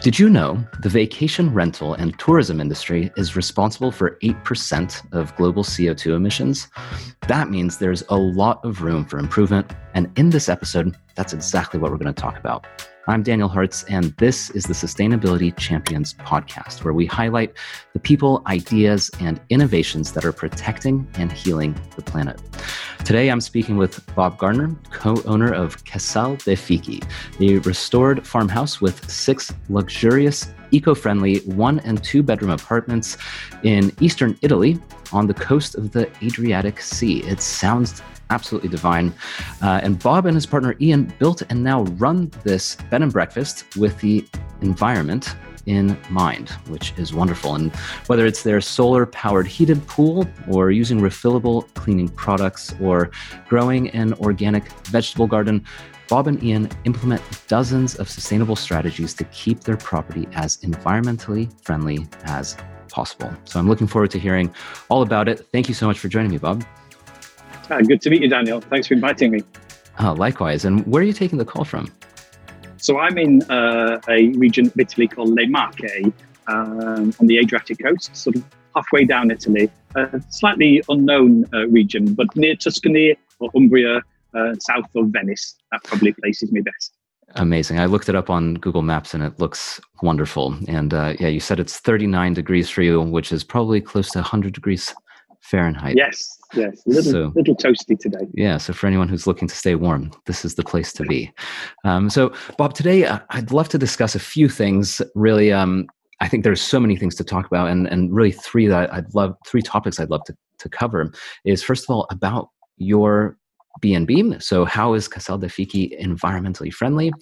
Did you know the vacation rental and tourism industry is responsible for 8% of global CO2 emissions? That means there's a lot of room for improvement. And in this episode, that's exactly what we're going to talk about. I'm Daniel Hertz, and this is the Sustainability Champions podcast, where we highlight the people, ideas, and innovations that are protecting and healing the planet. Today, I'm speaking with Bob Garner, co owner of Casal dei Fichi, a restored farmhouse with six luxurious, eco friendly one and two bedroom apartments in eastern Italy on the coast of the Adriatic Sea. It sounds absolutely divine. Uh, and Bob and his partner Ian built and now run this bed and breakfast with the environment in mind, which is wonderful. And whether it's their solar powered heated pool or using refillable cleaning products or growing an organic vegetable garden, Bob and Ian implement dozens of sustainable strategies to keep their property as environmentally friendly as possible. So I'm looking forward to hearing all about it. Thank you so much for joining me, Bob. Ah, good to meet you, Daniel. Thanks for inviting me. Oh, likewise. And where are you taking the call from? So I'm in uh, a region of Italy called Le Marche um, on the Adriatic coast, sort of halfway down Italy. A slightly unknown uh, region, but near Tuscany or Umbria, uh, south of Venice. That probably places me best. Amazing. I looked it up on Google Maps and it looks wonderful. And uh, yeah, you said it's 39 degrees for you, which is probably close to 100 degrees Fahrenheit. Yes, yes, a little, so, little toasty today. Yeah, so for anyone who's looking to stay warm, this is the place to be. Um, so, Bob, today uh, I'd love to discuss a few things. Really, um, I think there's so many things to talk about, and and really three that I'd love, three topics I'd love to to cover is first of all about your BNB. So, how is Casal dei Fichi environmentally friendly?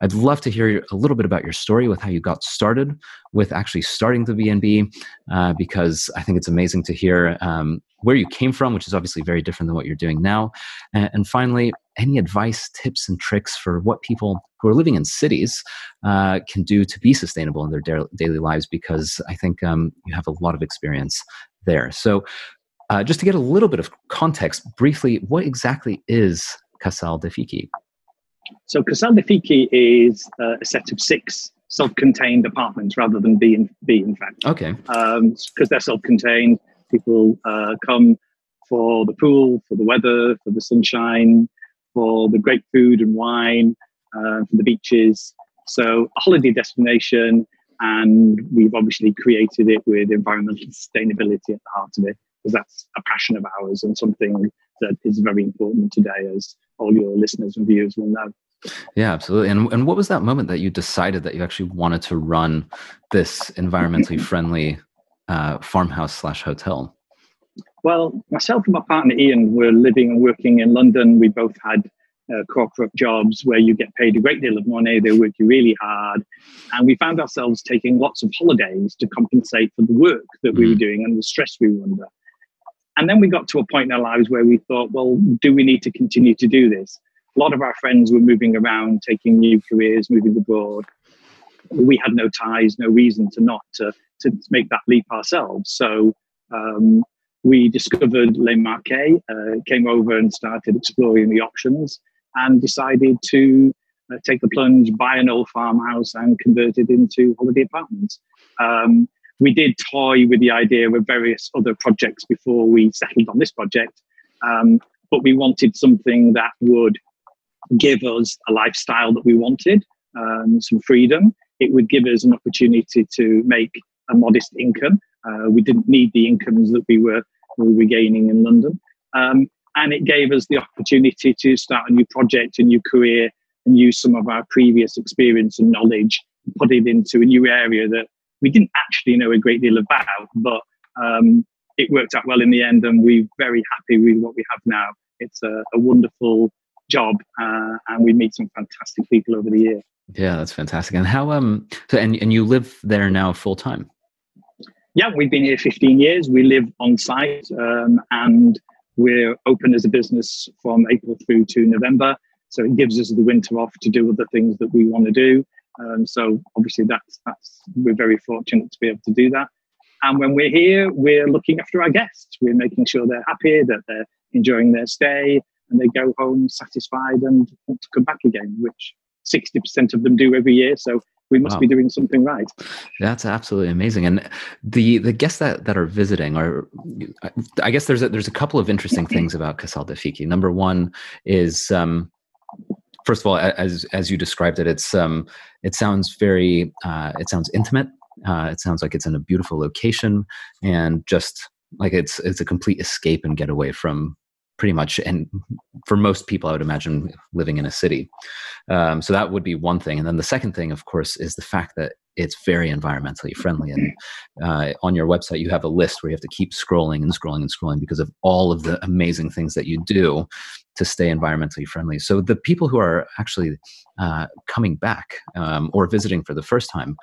I'd love to hear a little bit about your story with how you got started with actually starting the BNB, uh, because I think it's amazing to hear um, where you came from, which is obviously very different than what you're doing now. And, and finally, any advice, tips, and tricks for what people who are living in cities uh, can do to be sustainable in their da- daily lives, because I think um, you have a lot of experience there. So, uh, just to get a little bit of context, briefly, what exactly is Casal dei Fichi? So, Casal dei Fichi is uh, a set of six self-contained apartments rather than B in, B in fact. Okay. Because um, they're self-contained, people uh, come for the pool, for the weather, for the sunshine, for the great food and wine, uh, for the beaches. So, a holiday destination, and we've obviously created it with environmental sustainability at the heart of it because that's a passion of ours and something that is very important today, as all your listeners and viewers will know. Yeah, absolutely. And and what was that moment that you decided that you actually wanted to run this environmentally friendly uh, farmhouse slash hotel? Well, myself and my partner Ian were living and working in London. We both had uh, corporate jobs where you get paid a great deal of money, they work you really hard. And we found ourselves taking lots of holidays to compensate for the work that we were mm. doing and the stress we were under. And then we got to a point in our lives where we thought, well, do we need to continue to do this? A lot of our friends were moving around, taking new careers, moving abroad. We had no ties, no reason to not to, to make that leap ourselves. So um, we discovered Le Marche, uh, came over and started exploring the options and decided to uh, take the plunge, buy an old farmhouse and convert it into holiday apartments. Um, we did toy with the idea of various other projects before we settled on this project, um, but we wanted something that would give us a lifestyle that we wanted, um, some freedom. It would give us an opportunity to make a modest income. Uh, we didn't need the incomes that we were we were gaining in London, um, and it gave us the opportunity to start a new project, a new career, and use some of our previous experience and knowledge, put it into a new area that we didn't actually know a great deal about, but um, it worked out well in the end, and we're very happy with what we have now. It's a, a wonderful job, uh, and we meet some fantastic people over the year. Yeah, that's fantastic. And how um so and and you live there now full time? Yeah, we've been here 15 years. We live on site, um, and we're open as a business from April through to November. So it gives us the winter off to do other things that we want to do. Um, so obviously that's that's we're very fortunate to be able to do that. And when we're here, we're looking after our guests. We're making sure they're happy, that they're enjoying their stay, and they go home satisfied and want to come back again, which 60% of them do every year. So we must wow. be doing something right. That's absolutely amazing. And the the guests that, that are visiting are, I guess there's a, there's a couple of interesting things about Casal dei Fichi. Number one is, um, first of all, as as you described it, it's um, it sounds very uh, it sounds intimate. Uh, it sounds like it's in a beautiful location and just like it's it's a complete escape and getaway from pretty much and for most people i would imagine living in a city. Um, so that would be one thing. And then the second thing of course is the fact that it's very environmentally friendly. And uh, on your website you have a list where you have to keep scrolling and scrolling and scrolling because of all of the amazing things that you do to stay environmentally friendly. So the people who are actually uh, coming back um, or visiting for the first time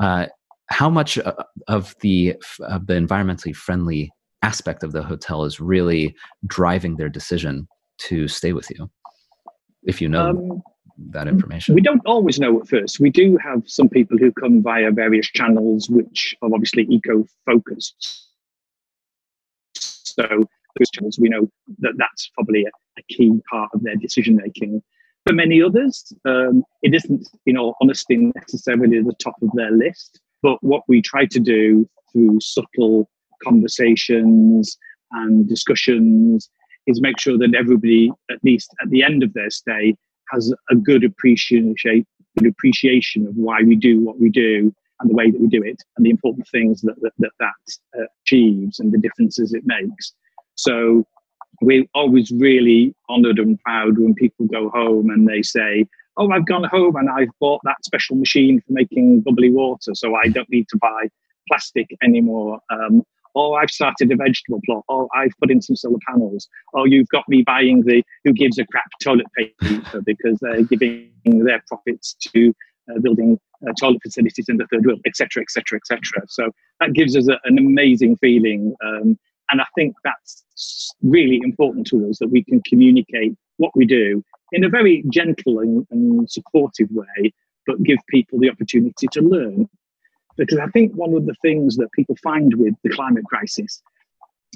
uh, how much uh, of the of the environmentally friendly aspect of the hotel is really driving their decision to stay with you if you know um, that information. we don't always know at first. We do have some people who come via various channels which are obviously eco focused so those channels we know that that's probably a, a key part of their decision making for many others um, it isn't you know honesty necessarily the top of their list but what we try to do through subtle conversations and discussions is make sure that everybody, at least at the end of their stay, has a good appreciation, good appreciation of why we do what we do and the way that we do it and the important things that that, that, that uh, achieves and the differences it makes. So we're always really honored and proud when people go home and they say, Oh, I've gone home and I've bought that special machine for making bubbly water, so I don't need to buy plastic anymore. Um, oh, I've started a vegetable plot, oh, I've put in some solar panels, oh, you've got me buying the who gives a crap toilet paper because they're giving their profits to uh, building uh, toilet facilities in the third world, etc., etc., etc. So that gives us a, an amazing feeling, um, and I think that's really important to us that we can communicate what we do in a very gentle and, and supportive way, but give people the opportunity to learn because I think one of the things that people find with the climate crisis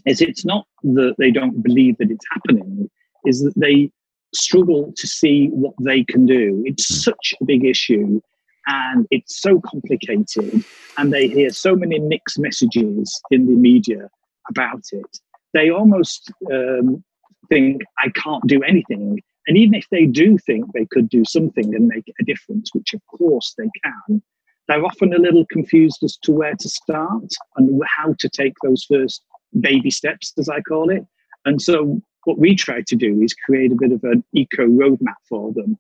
is it's not that they don't believe that it's happening, is that they struggle to see what they can do. It's such a big issue and it's so complicated, and they hear so many mixed messages in the media about it. They almost um, think, I can't do anything. And even if they do think they could do something and make a difference, which of course they can, they're often a little confused as to where to start and how to take those first baby steps, as I call it. And so, what we try to do is create a bit of an eco roadmap for them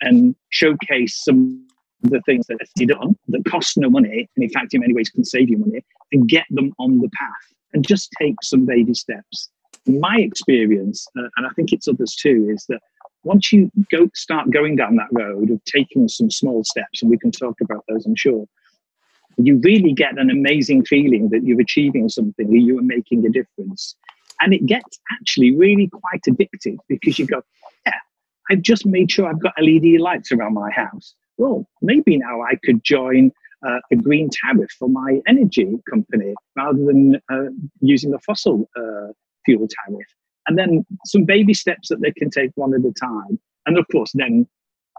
and showcase some of the things that be done that cost no money, and in fact, in many ways, can save you money, and get them on the path and just take some baby steps. My experience, uh, and I think it's others too, is that once you go start going down that road of taking some small steps, and we can talk about those, I'm sure, you really get an amazing feeling that you're achieving something, that you are making a difference. And it gets actually really quite addictive because you go, yeah, I've just made sure I've got LED lights around my house. Well, maybe now I could join uh, a green tariff for my energy company rather than uh, using a fossil uh, fuel tariff and then some baby steps that they can take one at a time. And of course, then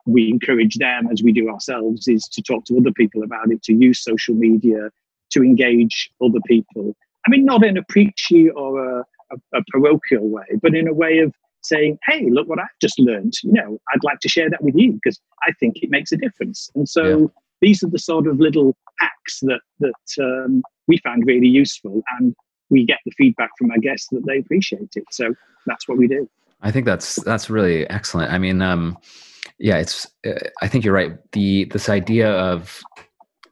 we encourage them, as we do ourselves, is to talk to other people about it, to use social media, to engage other people. I mean, not in a preachy or a, a, a parochial way, but in a way of saying, hey, look what I've just learned. You know, I'd like to share that with you because I think it makes a difference. And so yeah. these are the sort of little hacks that, that um, we found really useful. And we get the feedback from our guests that they appreciate it. So that's what we do. I think that's that's really excellent. I mean, um, yeah, it's. Uh, I think you're right. The this idea of,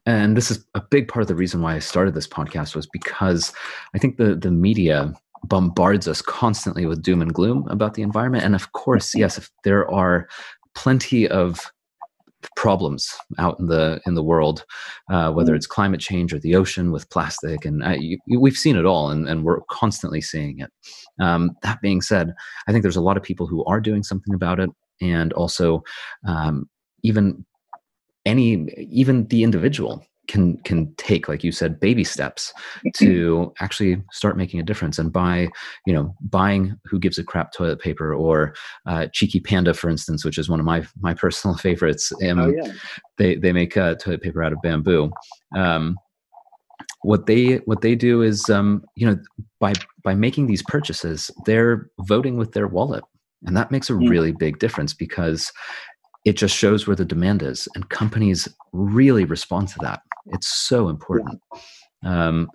and this is a big part of the reason why I started this podcast was because I think the the media bombards us constantly with doom and gloom about the environment, and of course, yes, if there are plenty of problems out in the in the world, uh, whether mm. it's climate change or the ocean with plastic, and uh, you, we've seen it all, and, and we're constantly seeing it. Um, that being said, I think there's a lot of people who are doing something about it, and also um, even any even the individual can can take like you said baby steps to actually start making a difference and by you know buying who gives a crap toilet paper or uh, cheeky panda for instance which is one of my my personal favorites um, oh, yeah. they they make uh, toilet paper out of bamboo um, what they what they do is um, you know by by making these purchases they're voting with their wallet and that makes a mm. really big difference because it just shows where the demand is and companies really respond to that it's so important yeah. um,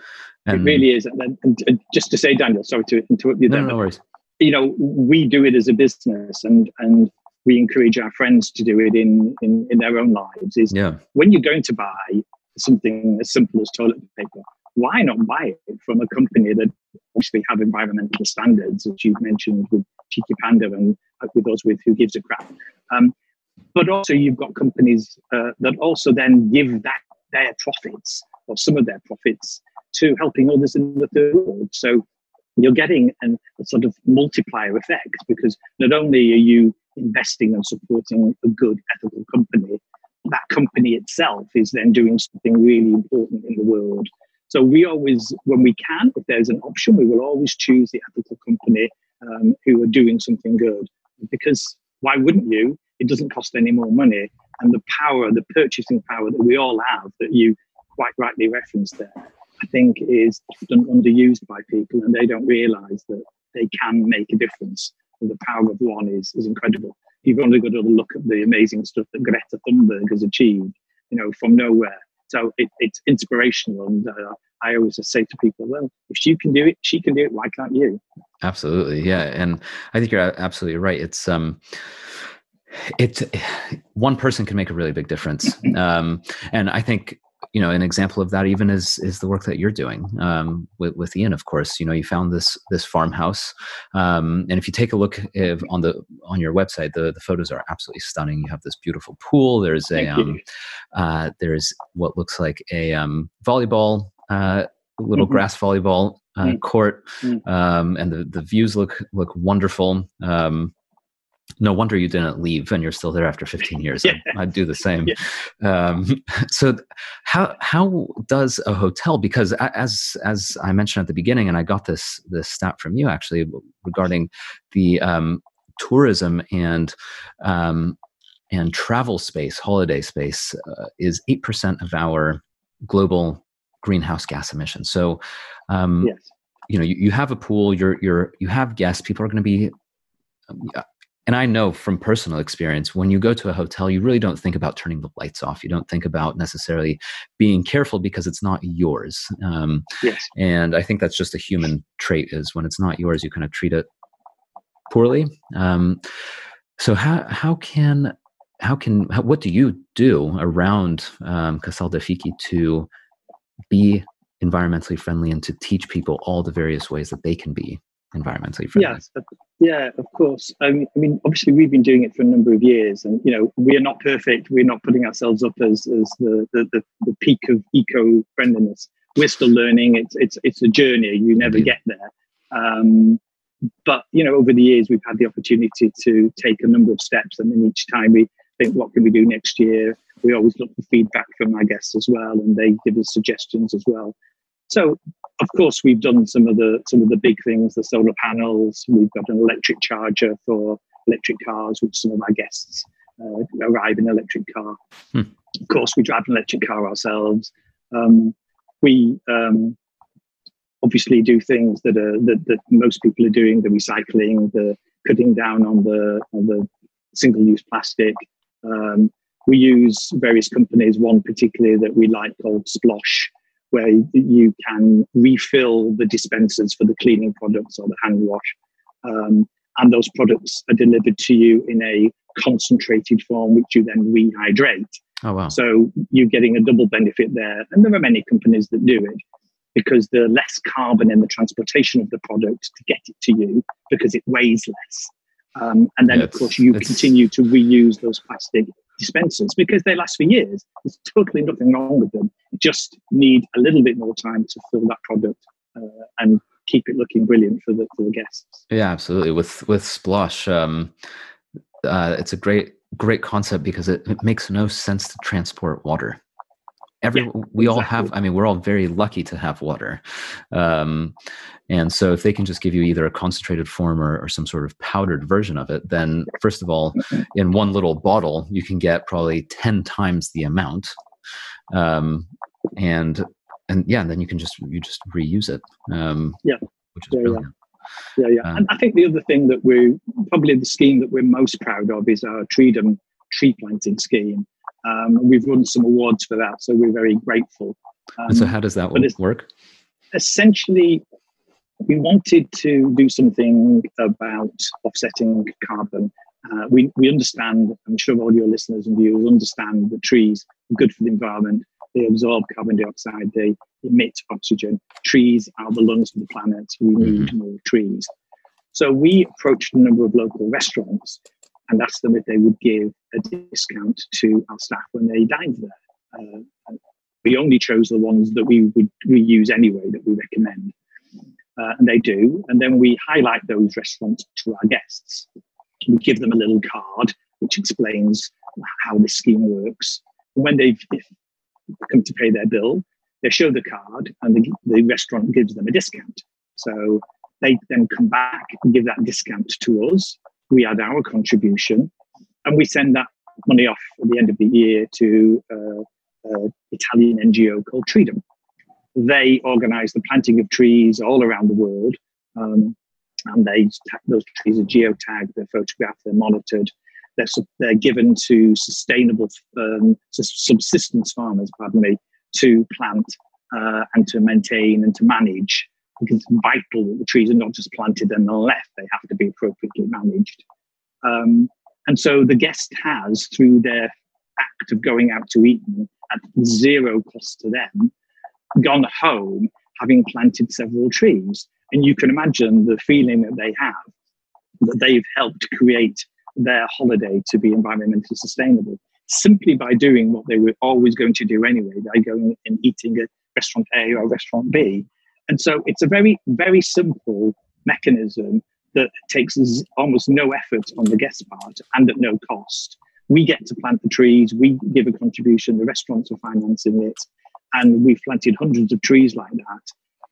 and it really is and, and, just to say daniel sorry to interrupt you no, there, no worries you know we do it as a business and and we encourage our friends to do it in in, in their own lives is yeah. when you're going to buy something as simple as toilet paper why not buy it from a company that obviously have environmental standards as you've mentioned with cheeky panda and with those with who gives a crap um, but also you've got companies uh, that also then give that their profits or some of their profits to helping others in the third world. So you're getting an, a sort of multiplier effect because not only are you investing and supporting a good ethical company, that company itself is then doing something really important in the world. So we always, when we can, if there's an option, we will always choose the ethical company um, who are doing something good. Because why wouldn't you? It doesn't cost any more money. And the power, the purchasing power that we all have, that you quite rightly referenced there, I think is often underused by people and they don't realize that they can make a difference. And the power of one is, is incredible. You've only got to look at the amazing stuff that Greta Thunberg has achieved, you know, from nowhere. So it, it's inspirational. And uh, I always say to people, well, if she can do it, she can do it. Why can't you? Absolutely. Yeah. And I think you're absolutely right. It's, um, it's one person can make a really big difference. Um, and i think you know an example of that even is is the work that you're doing um, with, with ian of course. You know you found this this farmhouse. Um, and if you take a look if, on the on your website the, the photos are absolutely stunning. You have this beautiful pool. There's a um, uh, there's what looks like a um, volleyball uh, little mm-hmm. grass volleyball uh, mm-hmm. court. Mm-hmm. Um, and the, the views look look wonderful. Um, no wonder you didn't leave and you're still there after 15 years yeah. I'd, do the same yeah. um, so how how does a hotel because as as i mentioned at the beginning and i got this this stat from you actually regarding the um, tourism and um, and travel space holiday space uh, is 8% of our global greenhouse gas emissions so um, yes. you know you, you have a pool you're you're you have guests people are going to be and I know from personal experience, when you go to a hotel, you really don't think about turning the lights off. You don't think about necessarily being careful because it's not yours. Um, yes. And I think that's just a human trait is when it's not yours, you kind of treat it poorly. Um, so how, how can, how can, how, what do you do around um, Casal dei Fichi to be environmentally friendly and to teach people all the various ways that they can be environmentally friendly? Yes, yeah, of course. I mean, I mean, obviously, we've been doing it for a number of years, and you know, we are not perfect. We're not putting ourselves up as as the the, the, the peak of eco friendliness. We're still learning. It's it's it's a journey. You never get there. Um, but you know, over the years, we've had the opportunity to take a number of steps, and then each time we think, what can we do next year? We always look for feedback from our guests as well, and they give us suggestions as well. So of course, we've done some of the some of the big things, the solar panels. We've got an electric charger for electric cars, which some of our guests uh, arrive in an electric car. Hmm. Of course, we drive an electric car ourselves. Um, we um, obviously do things that are that, that most people are doing: the recycling, the cutting down on the on the single-use plastic. Um, we use various companies. One particularly that we like called Splosh, where you can refill the dispensers for the cleaning products or the hand wash. Um, and those products are delivered to you in a concentrated form, which you then rehydrate. Oh, wow. So you're getting a double benefit there. And there are many companies that do it because the less carbon in the transportation of the product to get it to you because it weighs less. Um, and then, yeah, of course, you continue to reuse those plastic dispensers because they last for years. There's totally nothing wrong with them. You just need a little bit more time to fill that product uh, and keep it looking brilliant for the for the guests. Yeah, absolutely. With with Splosh, um, uh, it's a great great concept because it, it makes no sense to transport water every yeah, we exactly. all have i mean we're all very lucky to have water. Um, and so if they can just give you either a concentrated form or, or some sort of powdered version of it then first of all in one little bottle you can get probably 10 times the amount. Um, and and yeah and then you can just you just reuse it um, yeah. which is yeah, brilliant. Yeah yeah. Um, and i think the other thing that we're probably the scheme that we're most proud of is our treedom tree planting scheme um, we've won some awards for that, so we're very grateful. Um, and so, how does that work? Essentially, we wanted to do something about offsetting carbon. Uh, we, we understand, I'm sure all your listeners and viewers understand that trees are good for the environment. They absorb carbon dioxide, they emit oxygen. Trees are the lungs of the planet. We need mm-hmm. more trees. So we approached a number of local restaurants and asked them if they would give a discount to our staff when they dined there. Uh, we only chose the ones that we would we use anyway that we recommend, uh, and they do. And then we highlight those restaurants to our guests. We give them a little card which explains how this scheme works. And when they've come to pay their bill, they show the card, and the, the restaurant gives them a discount. So they then come back and give that discount to us we add our contribution, and we send that money off at the end of the year to uh, an Italian NGO called Treedom. They organise the planting of trees all around the world, um, and they those trees are geotagged, they're photographed, they're monitored. They're, they're given to sustainable um, subsistence farmers, pardon me, to plant uh, and to maintain and to manage because it's vital that the trees are not just planted and left, they have to be appropriately managed. Um, and so the guest has, through their act of going out to eat at zero cost to them, gone home having planted several trees. And you can imagine the feeling that they have that they've helped create their holiday to be environmentally sustainable simply by doing what they were always going to do anyway, by going and eating at restaurant A or restaurant B and so it's a very, very simple mechanism that takes almost no effort on the guest part and at no cost. We get to plant the trees, we give a contribution, the restaurants are financing it, and we've planted hundreds of trees like that.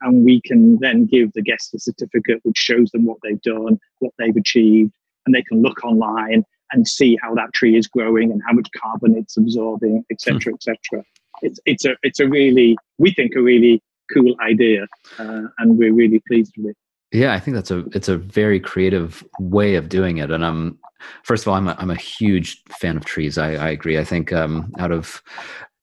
And we can then give the guests a certificate which shows them what they've done, what they've achieved, and they can look online and see how that tree is growing and how much carbon it's absorbing, etc., etc. It's it's a it's a really we think a really cool idea, uh, and we're really pleased with it. Yeah, I think that's a it's a very creative way of doing it, and I'm first of all I'm a, I'm a huge fan of trees. I, I agree. I think um, out of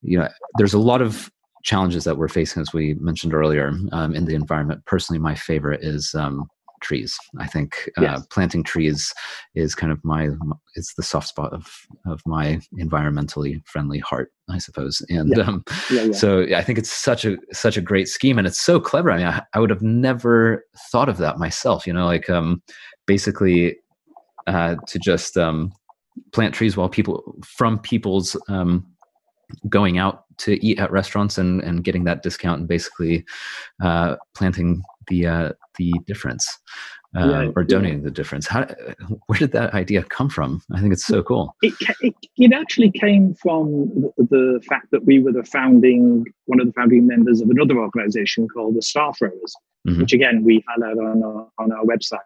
you know there's a lot of challenges that we're facing as we mentioned earlier um, in the environment. Personally, my favorite is um, trees. I think uh, yes. planting trees is kind of my it's the soft spot of of my environmentally friendly heart, I suppose. And yeah. Um, yeah, yeah. so I think it's such a such a great scheme, and it's so clever. I mean, I, I would have never thought of that myself. You know, like um, basically uh, to just um, plant trees while people from people's um, going out to eat at restaurants and, and getting that discount and basically uh, planting the uh, the difference uh, yeah, or donating yeah. the difference. How, where did that idea come from? I think it's so cool. It, it, it actually came from the, the, fact that we were the founding, one of the founding members of another organization called the Star Throwers, mm-hmm. which again we highlight on our, on our website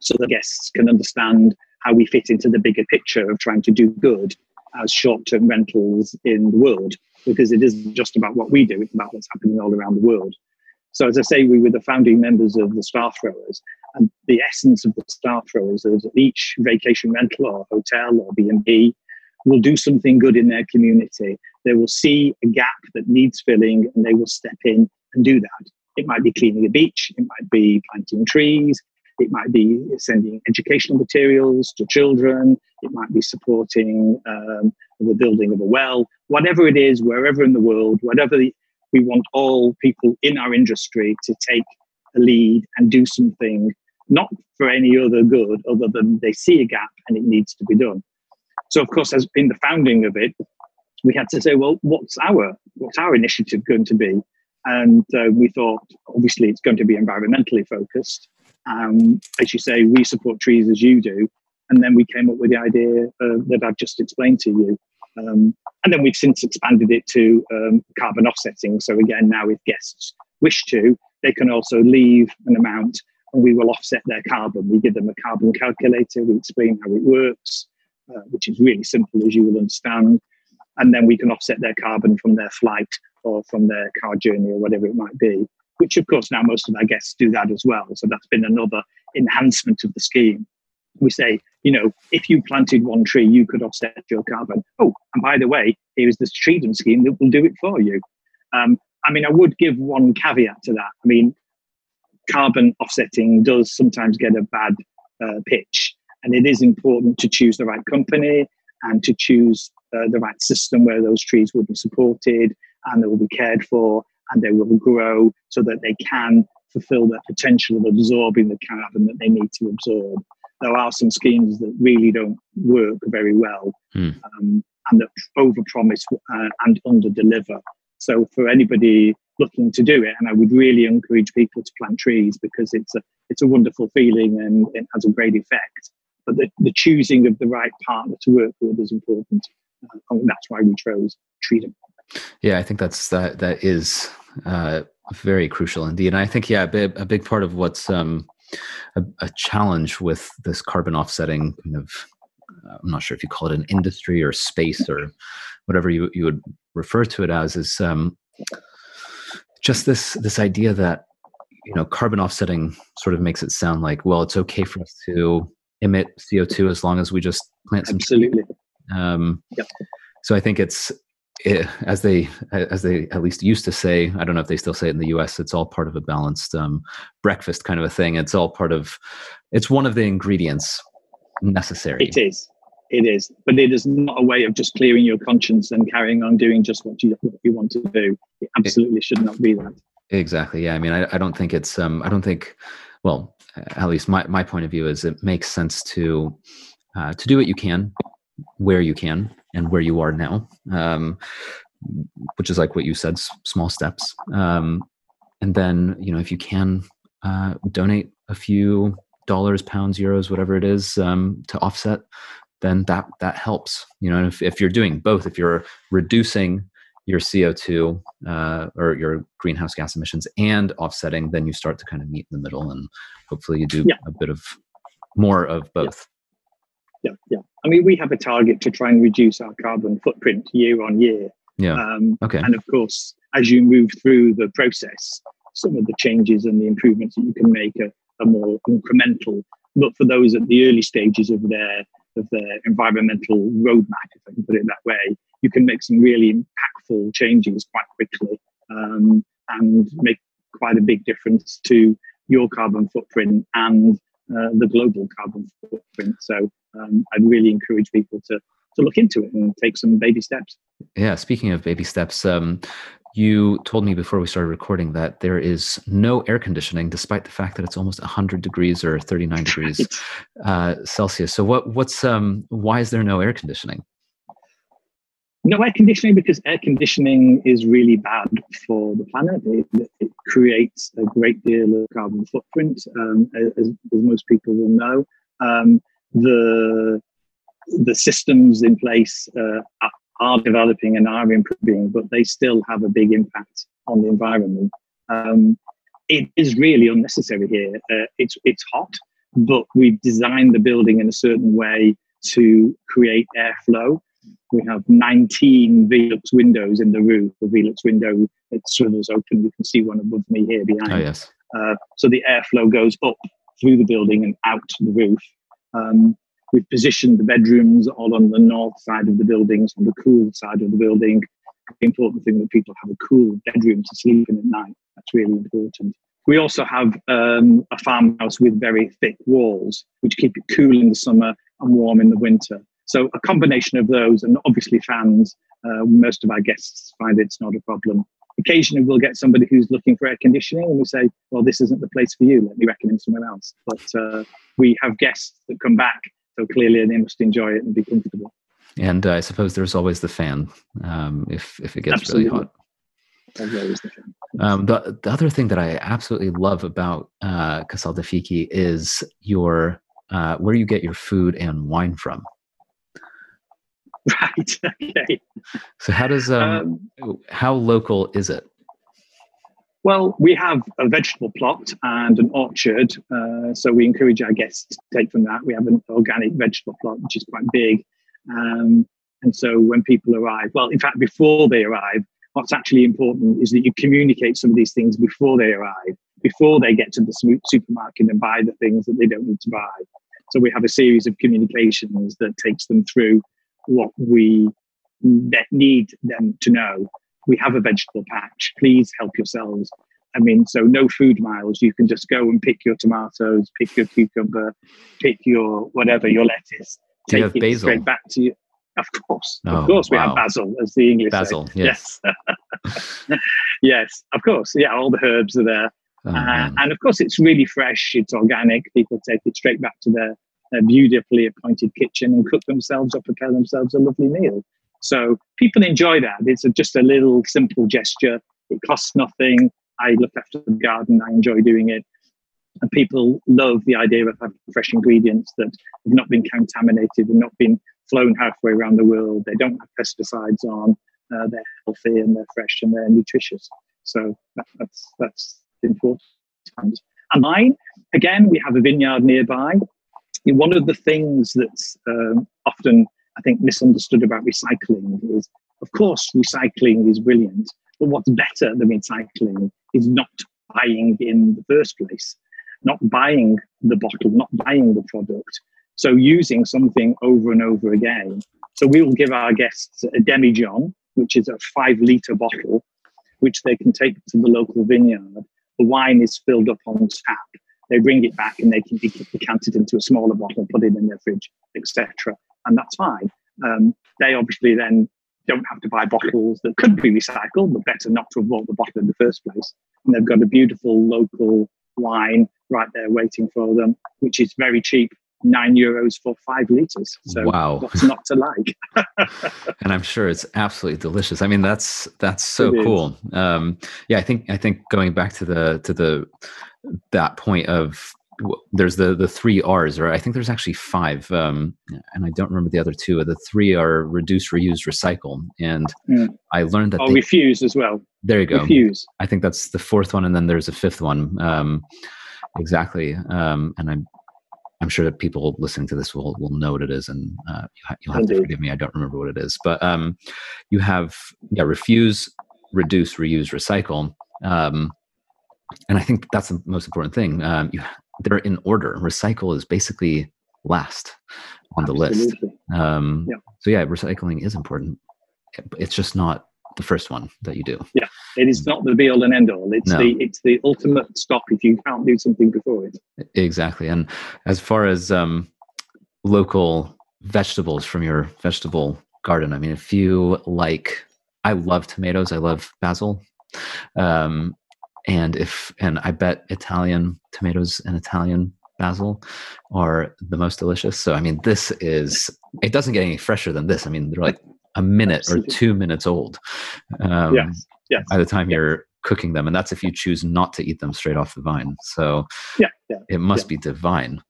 so the guests can understand how we fit into the bigger picture of trying to do good as short-term rentals in the world because it isn't just about what we do, it's about what's happening all around the world. So, as I say, we were the founding members of the Star Throwers, and the essence of the Star Throwers is that each vacation rental or hotel or B&B will do something good in their community. They will see a gap that needs filling, and they will step in and do that. It might be cleaning a beach, it might be planting trees, it might be sending educational materials to children. It might be supporting um, the building of a well. Whatever it is, wherever in the world, whatever the, we want all people in our industry to take a lead and do something, not for any other good other than they see a gap and it needs to be done. So, of course, as in the founding of it, we had to say, well, what's our what's our initiative going to be? And uh, we thought, obviously, it's going to be environmentally focused. Um, as you say, we support trees as you do. And then we came up with the idea uh, that I've just explained to you. Um, and then we've since expanded it to um, carbon offsetting. So again, now if guests wish to, they can also leave an amount and we will offset their carbon. We give them a carbon calculator, we explain how it works, uh, which is really simple as you will understand. And then we can offset their carbon from their flight or from their car journey or whatever it might be, which of course now most of our guests do that as well. So that's been another enhancement of the scheme. We say, you know, if you planted one tree, you could offset your carbon. Oh, and by the way, here is this Treedom scheme that will do it for you. Um, I mean, I would give one caveat to that. I mean, carbon offsetting does sometimes get a bad uh, pitch, and it is important to choose the right company and to choose uh, the right system where those trees will be supported and they will be cared for and they will grow so that they can fulfill their potential of absorbing the carbon that they need to absorb. There are some schemes that really don't work very well hmm. um, and that overpromise uh, and underdeliver. So for anybody looking to do it, and I would really encourage people to plant trees because it's a it's a wonderful feeling and it has a great effect. But the, the choosing of the right partner to work with is important, uh, and that's why we chose Treedom. Yeah, I think that's that that is uh, very crucial indeed, and I think yeah, a big, a big part of what's um, a, a, challenge with this carbon offsetting kind of I'm not sure if you call it an industry or space or whatever you you would refer to it as is um, just this this idea that you know carbon offsetting sort of makes it sound like well it's okay for us to emit CO2 as long as we just plant some absolutely. Um, yep. So I think it's it, as they as they at least used to say i don't know if they still say it in the us it's all part of a balanced um, breakfast kind of a thing. It's all part of it's one of the ingredients necessary. It is. It is. But it is not a way of just clearing your conscience and carrying on doing just what you what you want to do. It absolutely it, should not be that. Exactly. Yeah i mean i, I don't think it's um i don't think well at least my, my point of view is it makes sense to uh, to do what you can where you can and where you are now um, which is like what you said s- small steps um, and then you know if you can uh, donate a few dollars pounds euros whatever it is um, to offset then that that helps you know if, if you're doing both if you're reducing your co2 uh, or your greenhouse gas emissions and offsetting then you start to kind of meet in the middle and hopefully you do yeah. a bit of more of both yeah, yeah. I mean, we have a target to try and reduce our carbon footprint year on year. Yeah. Um, okay. And of course, as you move through the process, some of the changes and the improvements that you can make are, are more incremental. But for those at the early stages of their of their environmental roadmap, if I can put it that way, you can make some really impactful changes quite quickly um, and make quite a big difference to your carbon footprint and uh, the global carbon footprint. So um, I'd really encourage people to to look into it and take some baby steps. Yeah, speaking of baby steps, um, you told me before we started recording that there is no air conditioning, despite the fact that it's almost 100 degrees or 39 degrees uh, Celsius. So, what what's um, why is there no air conditioning? No air conditioning because air conditioning is really bad for the planet. It, it creates a great deal of carbon footprint, um, as, as, most people will know. Um, the the systems in place uh, are developing and are improving, but they still have a big impact on the environment. Um, it is really unnecessary here. Uh, it's it's hot, but we've designed the building in a certain way to create airflow. We have 19 Velux windows in the roof. The Velux window it swivels open. You can see one above me here behind. Oh yes. Uh, so the airflow goes up through the building and out the roof. Um, we've positioned the bedrooms all on the north side of the buildings, on the cool side of the building. The important thing that people have a cool bedroom to sleep in at night. That's really important. We also have um, a farmhouse with very thick walls, which keep it cool in the summer and warm in the winter. So a combination of those, and obviously fans. Uh, most of our guests find it's not a problem. Occasionally, we'll get somebody who's looking for air conditioning, and we say, "Well, this isn't the place for you. Let me recommend somewhere else." But uh, we have guests that come back, so clearly they must enjoy it and be comfortable. And uh, I suppose there's always the fan um, if if it gets absolutely. really hot. Um, the, the other thing that I absolutely love about uh, Casal dei Fichi is your uh, where you get your food and wine from. Right. Okay. So how does um, um how local is it? Well, we have a vegetable plot and an orchard, uh, so we encourage our guests to take from that. We have an organic vegetable plot, which is quite big, um, and so when people arrive, well, in fact, before they arrive, what's actually important is that you communicate some of these things before they arrive, before they get to the supermarket and buy the things that they don't need to buy. So we have a series of communications that takes them through what we need them to know we have a vegetable patch. Please help yourselves. I mean, so no food miles. You can just go and pick your tomatoes, pick your cucumber, pick your whatever, your lettuce. Do take it basil? straight back to you. Of course, oh, of course, wow. we have basil, as the English basil. Say. Yes, yes. yes, of course. Yeah, all the herbs are there, oh, uh, and of course, it's really fresh. It's organic. People take it straight back to their, their beautifully appointed kitchen and cook themselves or prepare themselves a lovely meal. So people enjoy that. It's a, just a little simple gesture. It costs nothing. I look after the garden. I enjoy doing it. And people love the idea of having fresh ingredients that have not been contaminated and not been flown halfway around the world. They don't have pesticides on. Uh, they're healthy and they're fresh and they're nutritious. So that, that's that's important. And mine, again, we have a vineyard nearby. One of the things that's um, often I think misunderstood about recycling is, of course, recycling is brilliant, but what's better than recycling is not buying in the first place, not buying the bottle, not buying the product. So using something over and over again. So we will give our guests a demijohn, which is a five liter bottle, which they can take to the local vineyard. The wine is filled up on tap. They bring it back and they can be it into a smaller bottle, put it in their fridge, etc and that's fine. Um, they obviously then don't have to buy bottles that could be recycled, but better not to have bought the bottle in the first place. And they've got a beautiful local wine right there waiting for them, which is very cheap. Nine euros for five liters. So wow. what's not to like? and I'm sure it's absolutely delicious. I mean, that's that's so it cool. Um, yeah, I think I think going back to the to the that point of there's the the three R's, or I think there's actually five, um, and I don't remember the other two. The three are reduce, reuse, recycle, and mm. I learned that. Oh, they, refuse as well. There you go. Refuse. I think that's the fourth one, and then there's a fifth one. Um, exactly, um, and I'm I'm sure that people listening to this will will know what it is, and uh, you'll have Indeed. to forgive me. I don't remember what it is, but um, you have yeah, refuse, reduce, reuse, recycle. Um, and I think that's the most important thing. Um, you they're in order. Recycle is basically last on the list. Um, yeah. So yeah, recycling is important. It's just not the first one that you do. Yeah, it is not the be all and end all. It's no. the it's the ultimate stop if you can't do something before it. Exactly. And as far as um, local vegetables from your vegetable garden, I mean, if you like, I love tomatoes. I love basil. Um, and if and i bet italian tomatoes and italian basil are the most delicious so i mean this is it doesn't get any fresher than this i mean they're like a minute Absolutely. or two minutes old um, yes. Yes. by the time yes. you're cooking them and that's if you choose not to eat them straight off the vine so yeah, yeah it must yeah. be divine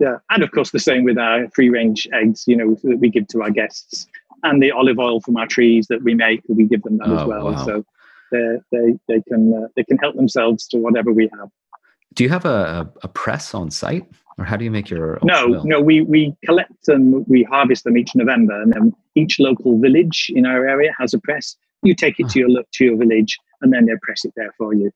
yeah and of course the same with our free range eggs you know that we give to our guests and the olive oil from our trees that we make we give them that oh, as well wow. so they they they can uh, they can help themselves to whatever we have. Do you have a, a press on site, or how do you make your? No, no. We we collect them, we harvest them each November, and then each local village in our area has a press. You take it to your to your village, and then they press it there for you.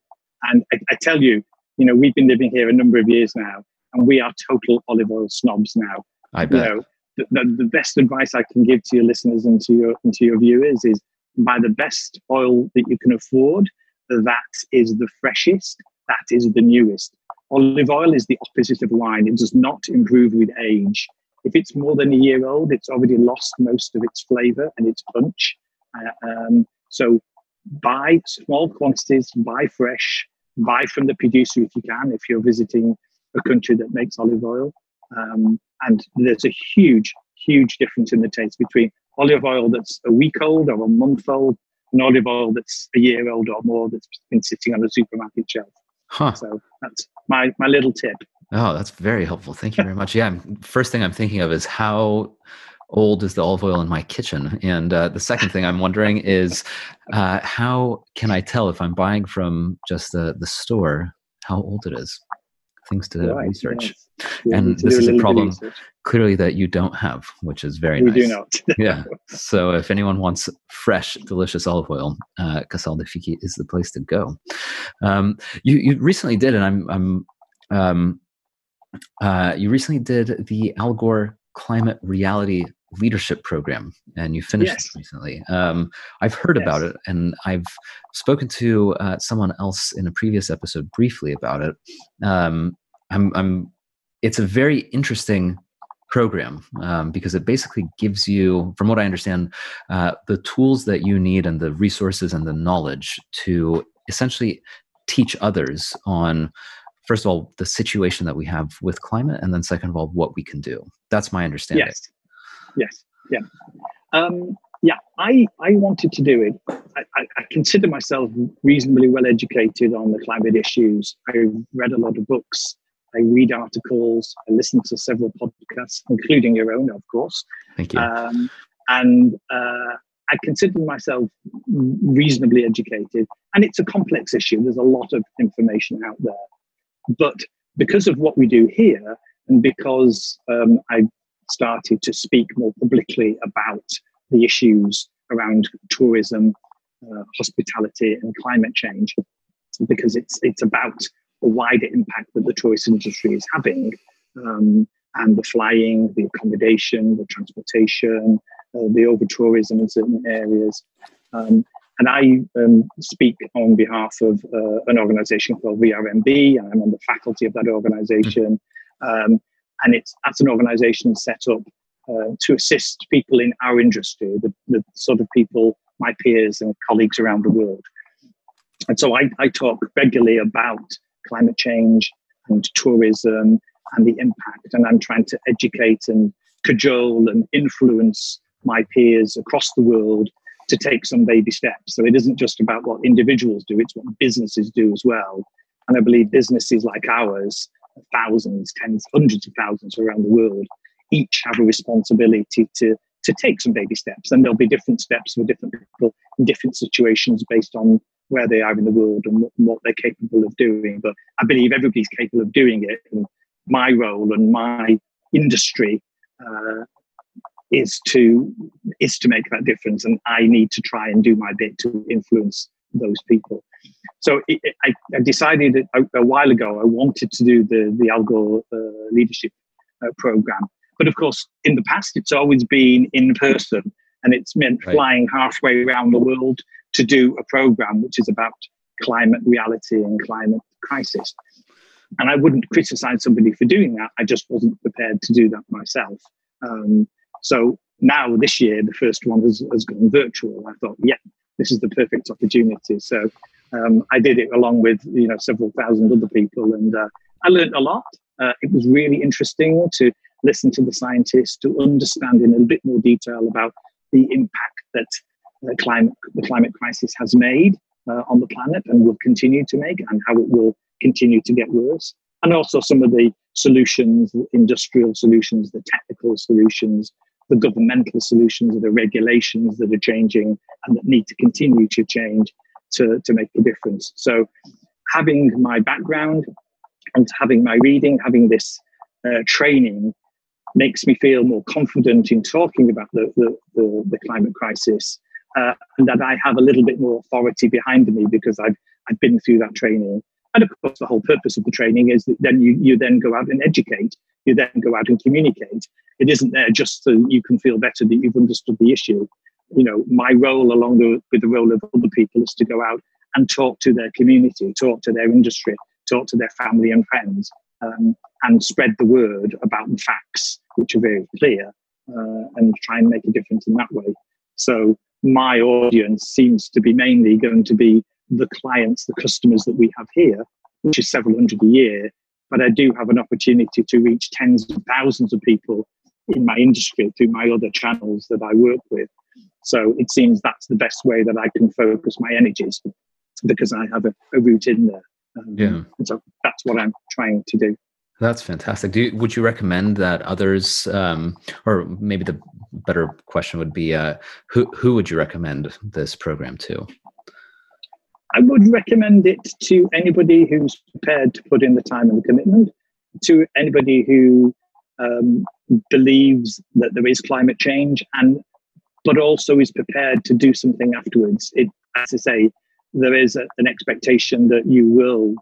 And I, I tell you, you know, we've been living here a number of years now, and we are total olive oil snobs now. I bet. You know, the, the, the best advice I can give to your listeners and to your and to your viewers is buy the best oil that you can afford. That is the freshest. That is the newest. Olive oil is the opposite of wine. It does not improve with age. If it's more than a year old, it's already lost most of its flavor and its punch. Uh, um, so buy small quantities, buy fresh, buy from the producer if you can, if you're visiting a country that makes olive oil. Um, and there's a huge, huge difference in the taste between olive oil that's a week old or a month old, and olive oil that's a year old or more that's been sitting on a supermarket shelf. Huh. So that's my, my little tip. Oh, that's very helpful. Thank you very much. Yeah, first thing I'm thinking of is how old is the olive oil in my kitchen? And uh, the second thing I'm wondering is uh, how can I tell if I'm buying from just the, the store how old it is? Things to right, research. Yes. and this is a problem clearly that you don't have, which is very we nice. We do not. yeah. So if anyone wants fresh, delicious olive oil, uh, Casal dei Fichi is the place to go. Um, you you recently did, and I'm I'm um, uh, you recently did the Al Gore Climate Reality Leadership Program, and you finished yes. it recently. Um, I've heard yes. about it, and I've spoken to uh, someone else in a previous episode briefly about it. Um, I'm, I'm, it's a very interesting program um, because it basically gives you, from what I understand, uh, the tools that you need and the resources and the knowledge to essentially teach others on first of all the situation that we have with climate and then second of all what we can do. That's my understanding. Yes. Yes. Yeah. Um, yeah i i wanted to do it. I, I, I consider myself reasonably well educated on the climate issues. I've read a lot of books. I read articles. I listen to several podcasts including your own of course. Thank you. Um, and uh, I consider myself reasonably educated, and it's a complex issue. There's a lot of information out there. But because of what we do here, and because um, I started to speak more publicly about the issues around tourism, uh, hospitality, and climate change, because it's it's about the wider impact that the tourist industry is having, um, and the flying, the accommodation, the transportation, uh, the over tourism in certain areas. Um, and I um, speak on behalf of uh, an organization called VRMB, and I'm on the faculty of that organization. Um, and it's that's an organization set up uh, to assist people in our industry, the, the, sort of people, my peers and colleagues around the world. And so I, I talk regularly about climate change and tourism and the impact, and I'm trying to educate and cajole and influence my peers across the world to take some baby steps. So it isn't just about what individuals do, it's what businesses do as well. And I believe businesses like ours, thousands, tens, hundreds of thousands around the world, each have a responsibility to, to take some baby steps. And there'll be different steps for different people in different situations based on where they are in the world and what, what they're capable of doing. But I believe everybody's capable of doing it. And my role and my industry uh, is to is to make that difference and i need to try and do my bit to influence those people. So it, I, I, decided a, a, while ago i wanted to do the the Al Gore uh, leadership uh, program. But of course in the past it's always been in person and it's meant right. flying halfway around the world to do a program which is about climate reality and climate crisis. And i wouldn't criticize somebody for doing that. I just wasn't prepared to do that myself. Um, so now this year, the first one has, has gone virtual. I thought, yeah, this is the perfect opportunity. So um, I did it along with you know several thousand other people, and uh, I learned a lot. Uh, it was really interesting to listen to the scientists to understand in a bit more detail about the impact that the climate the climate crisis has made uh, on the planet and will continue to make, and how it will continue to get worse. And also some of the solutions, industrial solutions, the technical solutions the governmental solutions or the regulations that are changing and that need to continue to change to, to make a difference. So, having my background and having my reading, having this uh, training makes me feel more confident in talking about the, the, the, the climate crisis uh, and that I have a little bit more authority behind me because I've, I've been through that training. And of course, the whole purpose of the training is that then you, you then go out and educate, you then go out and communicate. It isn't there just so you can feel better that you've understood the issue. You know, my role along the, with the role of other people is to go out and talk to their community, talk to their industry, talk to their family and friends, um, and spread the word about the facts, which are very clear, uh, and try and make a difference in that way. So my audience seems to be mainly going to be the clients, the customers that we have here, which is several hundred a year. But I do have an opportunity to reach tens of thousands of people in my industry through my other channels that I work with. So it seems that's the best way that I can focus my energies because I have a, a route in there. Um, yeah. And so that's what I'm trying to do. That's fantastic. Do you, would you recommend that others, um, or maybe the better question would be, uh, who who would you recommend this program to? I would recommend it to anybody who's prepared to put in the time and the commitment, to anybody who um, believes that there is climate change and but also is prepared to do something afterwards. It, as I say, there is a, an expectation that you will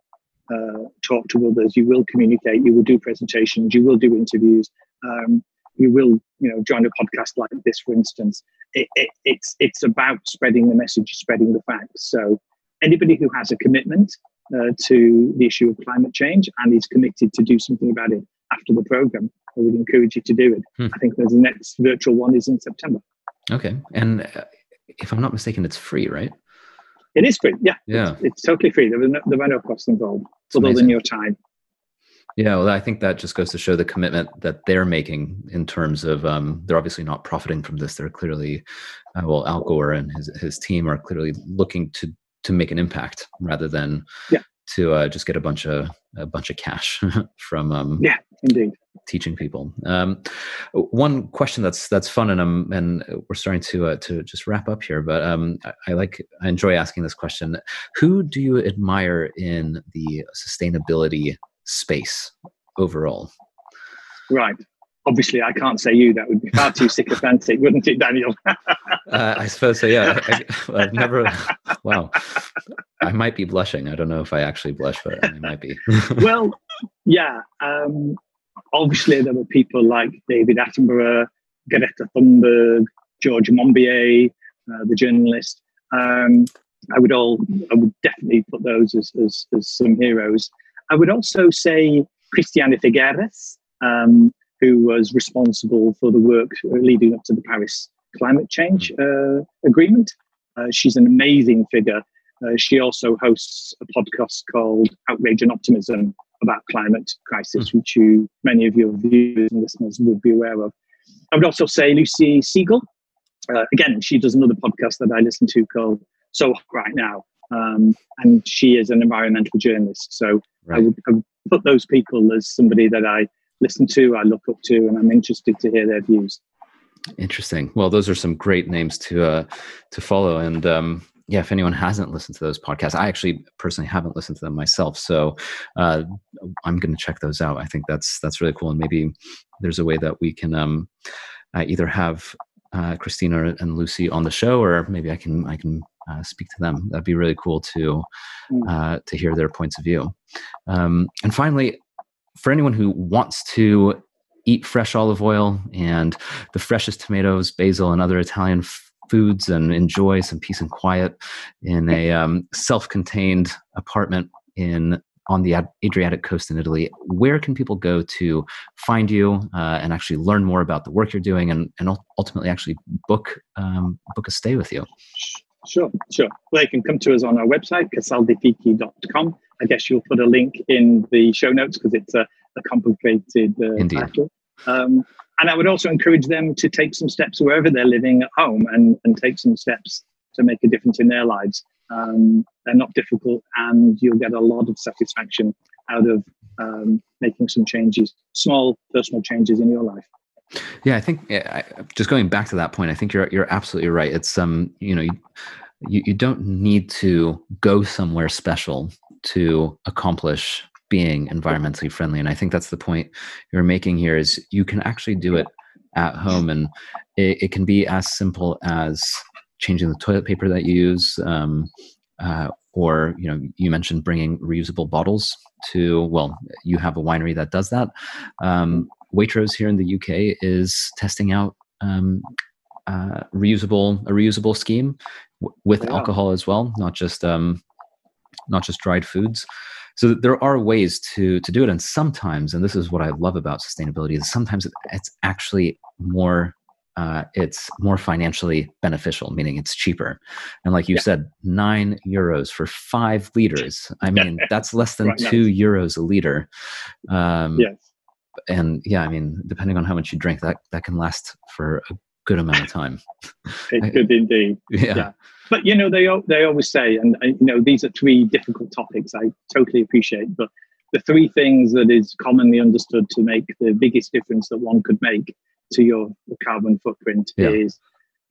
uh, talk to others, you will communicate, you will do presentations, you will do interviews, um, you will, you know, join a podcast like this, for instance. It, it, it's it's about spreading the message, spreading the facts. So anybody who has a commitment uh, to the issue of climate change and is committed to do something about it after the program, I would encourage you to do it. Hmm. I think the next virtual one is in September. Okay, and uh, if I'm not mistaken, it's free, right? It is free. Yeah. Yeah. It's, it's totally free. There are no, there are no costs involved other than your time. Yeah, well, I think that just goes to show the commitment that they're making in terms of um, they're obviously not profiting from this. They're clearly, uh, well, Al Gore and his his team are clearly looking to to make an impact rather than yeah. to uh, just get a bunch of a bunch of cash from um, yeah, indeed teaching people. Um, one question that's that's fun, and um, and we're starting to uh, to just wrap up here. But um, I, I, like I enjoy asking this question: Who do you admire in the sustainability space overall? Right. Obviously, I can't say you. That would be far too sycophantic, wouldn't it, Daniel? uh, I suppose so. Yeah, I, have never. Wow, I might be blushing. I don't know if I actually blush, but I might be. well, yeah. Um, obviously there were people like David Attenborough, Greta Thunberg, George Monbiot, uh, the journalist. Um, I would all, I would definitely put those as, as, as some heroes. I would also say Christiana Figueres, um, who was responsible for the work leading up to the Paris Climate Change uh, Agreement. Uh, she's an amazing figure. Uh, she also hosts a podcast called Outrage and Optimism, about climate crisis, mm. which you many of your viewers and listeners would be aware of. I would also say Lucy Siegle. Uh, again, she does another podcast that I listen to called So Hot Right Now, um, and she is an environmental journalist. So right. I, would, I, would, put those people as somebody that I listen to, I look up to, and I'm interested to hear their views. Interesting. Well, those are some great names to uh, to follow, and um, yeah, if anyone hasn't listened to those podcasts, I actually personally haven't listened to them myself, so uh, I'm going to check those out. I think that's that's really cool, and maybe there's a way that we can um, uh, either have uh, Christina and Lucy on the show, or maybe I can I can uh, speak to them. That'd be really cool to mm. uh, to hear their points of view. Um, and finally, for anyone who wants to eat fresh olive oil and the freshest tomatoes, basil, and other Italian foods and enjoy some peace and quiet in a um, self-contained apartment in on the Adriatic coast in Italy. Where can people go to find you uh, and actually learn more about the work you're doing and, and ultimately actually book um, book a stay with you? Sure, sure. Well, they can come to us on our website, casaldeifichi.com. I guess you'll put a link in the show notes because it's a, a complicated uh, title. Um, and I would also encourage them to take some steps wherever they're living at home and, and take some steps to make a difference in their lives. Um, they're not difficult, and you'll get a lot of satisfaction out of um, making some changes, small personal changes in your life. Yeah, I think just going back to that point, I think you're you're absolutely right. It's um, you know, you, you don't need to go somewhere special to accomplish being environmentally friendly and i think that's the point you're making here is you can actually do it at home and it, it can be as simple as changing the toilet paper that you use um, uh, or you know you mentioned bringing reusable bottles to well you have a winery that does that um, waitrose here in the uk is testing out um, uh, reusable a reusable scheme w- with yeah. alcohol as well not just um, not just dried foods so there are ways to to do it and sometimes and this is what i love about sustainability is sometimes it's actually more uh, it's more financially beneficial, meaning it's cheaper. And like you yeah. said, nine euros for five liters. I mean, that's less than right, two nice. euros a liter. Um, yes. And yeah, I mean, depending on how much you drink, that that can last for a good amount of time. it could indeed. Yeah. yeah. But you know, they they always say, and you know, these are three difficult topics. I totally appreciate, but the three things that is commonly understood to make the biggest difference that one could make to your carbon footprint yeah. is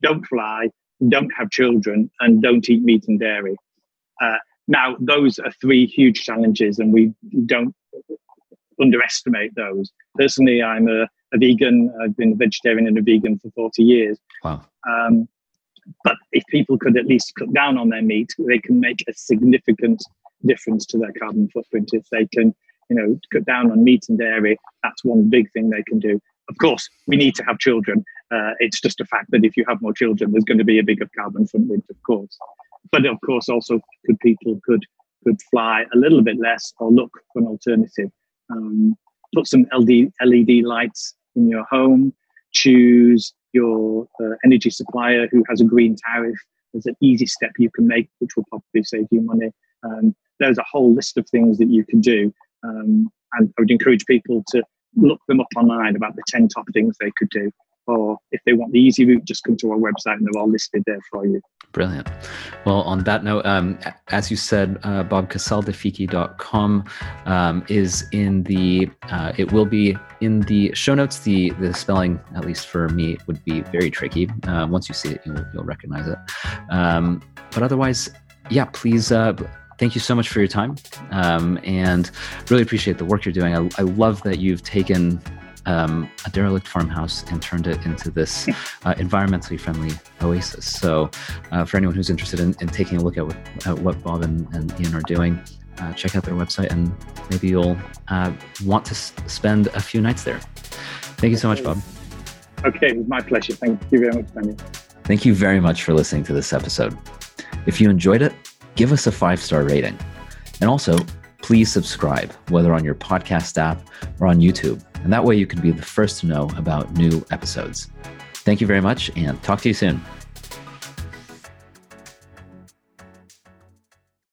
don't fly, don't have children, and don't eat meat and dairy. Uh, now, those are three huge challenges, and we don't underestimate those. Personally, I'm a, a vegan. I've been a vegetarian and a vegan for 40 years. Wow. Um, but if people could at least cut down on their meat, they can make a significant difference to their carbon footprint. If they can, you know, cut down on meat and dairy, that's one big thing they can do. Of course, we need to have children. Uh, it's just a fact that if you have more children, there's going to be a bigger carbon footprint, of course. But of course, also, could people could could fly a little bit less or look for an alternative. Um, put some LD, LED lights in your home. Choose your uh, energy supplier who has a green tariff. There's an easy step you can make, which will probably save you money. Um, there's a whole list of things that you can do. Um, and I would encourage people to look them up online about the 10 top things they could do. Or if they want the easy route, just come to our website and they're all listed there for you. Brilliant. Well, on that note, um, as you said, uh, bobcasaldefiki.com um, is in the, uh, it will be in the show notes. The the spelling, at least for me, would be very tricky. Uh, once you see it, you'll, you'll recognize it. Um, but otherwise, yeah, please uh, thank you so much for your time um, and really appreciate the work you're doing. I, I love that you've taken um, a derelict farmhouse and turned it into this uh, environmentally friendly oasis. So, uh, for anyone who's interested in, in, taking a look at what, at what Bob and, and, Ian are doing, uh, check out their website and maybe you'll uh, want to s- spend a few nights there. Thank you so much, Bob. Okay, it was my pleasure. Thank you very much, Daniel. Thank you very much for listening to this episode. If you enjoyed it, give us a five star rating. And also, please subscribe, whether on your podcast app or on YouTube. And that way you can be the first to know about new episodes. Thank you very much and talk to you soon.